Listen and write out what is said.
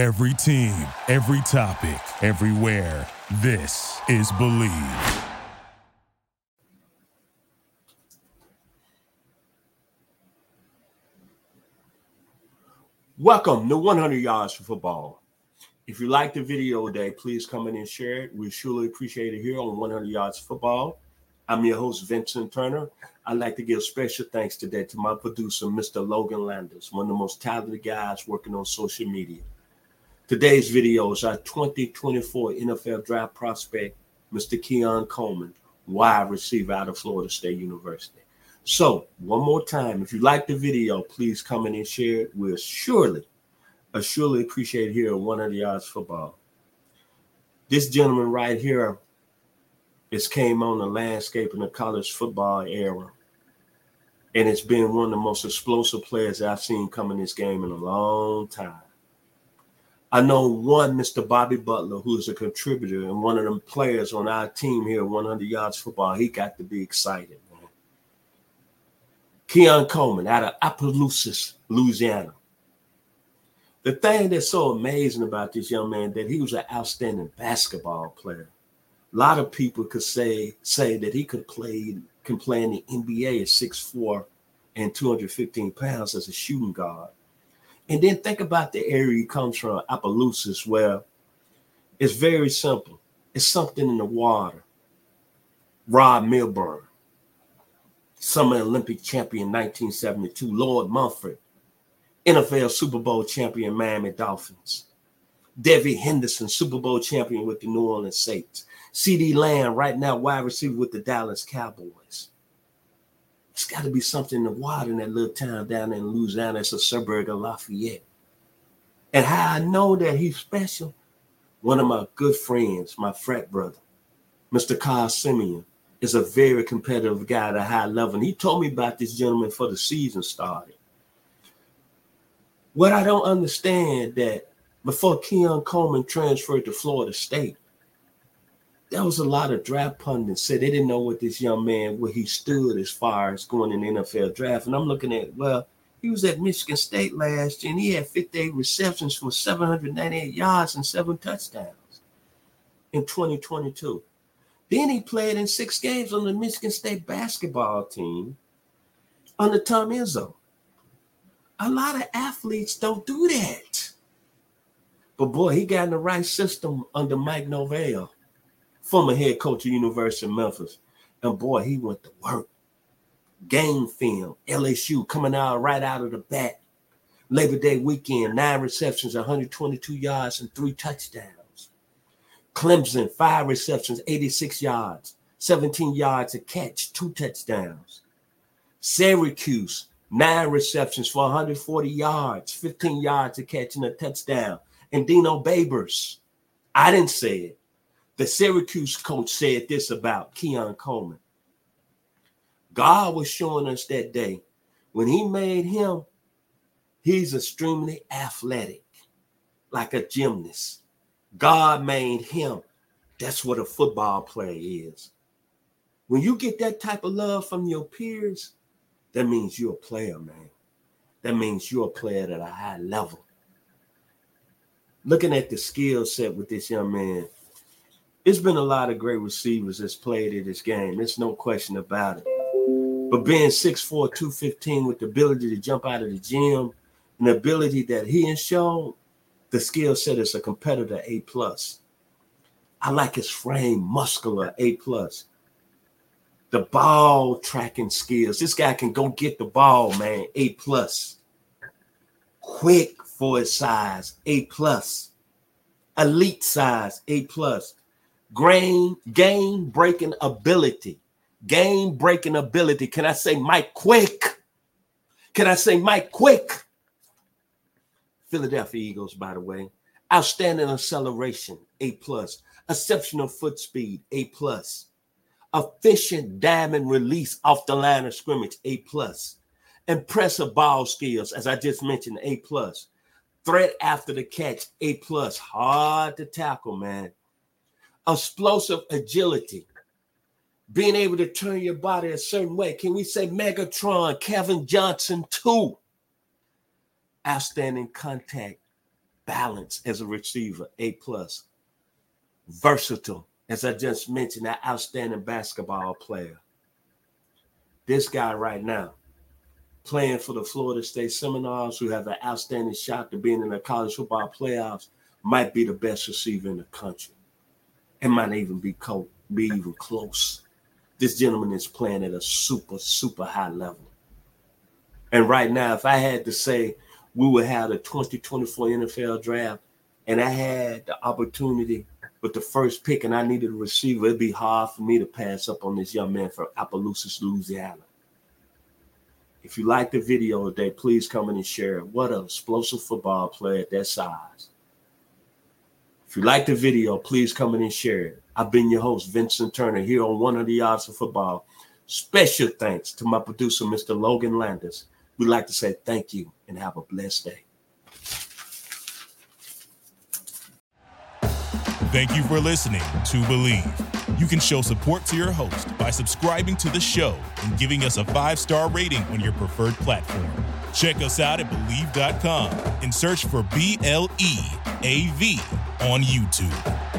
Every team, every topic, everywhere. This is Bleav. Welcome to 100 Yards for Football. If you like the video today, please come in and share it. We surely appreciate it here on 100 Yards Football. I'm your host, Vincent Turner. I'd like to give special thanks today to my producer, Mr. Logan Landers, one of the most talented guys working on social media. Today's video is our 2024 NFL draft prospect, Mr. Keon Coleman, wide receiver out of Florida State University. So, one more time, if you like the video, please come in and share it. We'll surely, I surely appreciate here at 100 Yards Football. This gentleman right here is came on the landscape in the college football era. And it's been one of the most explosive players I've seen come in this game in a long time. I know one, Mr. Bobby Butler, who is a contributor and one of them players on our team here, 100 Yards Football. He got to be excited, man. Keon Coleman out of Opelousas, Louisiana. The thing that's so amazing about this young man that he was an outstanding basketball player. A lot of people could say say that he could play can play in the NBA at 6'4 and 215 pounds as a shooting guard. And then think about the area he comes from, Opelousas, where it's very simple. It's something in the water. Rod Milburn, Summer Olympic champion 1972, Lloyd Mumphord, NFL Super Bowl champion Miami Dolphins, Devery Henderson, Super Bowl champion with the New Orleans Saints, CeeDee Lamb, right now wide receiver with the Dallas Cowboys. It's got to be something in the water in that little town down in Louisiana. It's a suburb of Lafayette. And how I know that he's special, one of my good friends, my frat brother, Mr. Carl Simeon, is a very competitive guy at a high level. And he told me about this gentleman before the season started. What I don't understand that before Keon Coleman transferred to Florida State, there was a lot of draft pundits said they didn't know what this young man where he stood as far as going in the NFL draft. And I'm looking at well, he was at Michigan State last year and he had 58 receptions for 798 yards and seven touchdowns in 2022. Then he played in six games on the Michigan State basketball team under Tom Izzo. A lot of athletes don't do that. But boy, he got in the right system under Mike Norvell former head coach of University of Memphis. And boy, he went to work. Game film, LSU coming out right out of the bat. Labor Day weekend, nine receptions, 122 yards, and three touchdowns. Clemson, five receptions, 86 yards, 17 yards a catch, two touchdowns. Syracuse, nine receptions for 140 yards, 15 yards a catch, and a touchdown. And Dino Babers, I didn't say it. The Syracuse coach said this about Keon Coleman. God was showing us that day when he made him, he's extremely athletic, like a gymnast. God made him. That's what a football player is. When you get that type of love from your peers, that means you're a player, man. That means you're a player at a high level. Looking at the skill set with this young man, it's been a lot of great receivers that's played in this game. There's no question about it. But being 6'4, 215 with the ability to jump out of the gym the ability that he has shown, the skill set is a competitor A plus. I like his frame, muscular A plus. The ball tracking skills. This guy can go get the ball, man. A plus. Quick for his size, A plus. Elite size, A plus grain, game breaking ability. Game breaking ability. Can I say Mike Quick? Can I say Mike Quick? Philadelphia Eagles, by the way. Outstanding acceleration, A plus. Exceptional foot speed, A plus. Efficient diamond release off the line of scrimmage, A plus. Impressive ball skills, as I just mentioned, A plus. Threat after the catch, A plus. Hard to tackle, man explosive agility, being able to turn your body a certain way. Can we say Megatron, Calvin Johnson, too? Outstanding contact balance as a receiver, A plus, versatile, as I just mentioned, that outstanding basketball player. This guy right now, playing for the Florida State Seminoles, who have an outstanding shot to being in the college football playoffs, might be the best receiver in the country. It might even be co- be even close. This gentleman is playing at a super, super high level. And right now, if I had to say we would have the 2024 NFL draft, and I had the opportunity with the first pick and I needed a receiver, it'd be hard for me to pass up on this young man from Opelousas, Louisiana. If you like the video today, please come in and share it. What an explosive football player at that size. If you like the video, please come in and share it. I've been your host, Vincent Turner, here on 100 Yards of Football. Special thanks to my producer, Mr. Logan Landers. We'd like to say thank you and have a blessed day. Thank you for listening to Bleav. You can show support to your host by subscribing to the show and giving us a five star rating on your preferred platform. Check us out at Bleav.com and search for B L E A V on YouTube.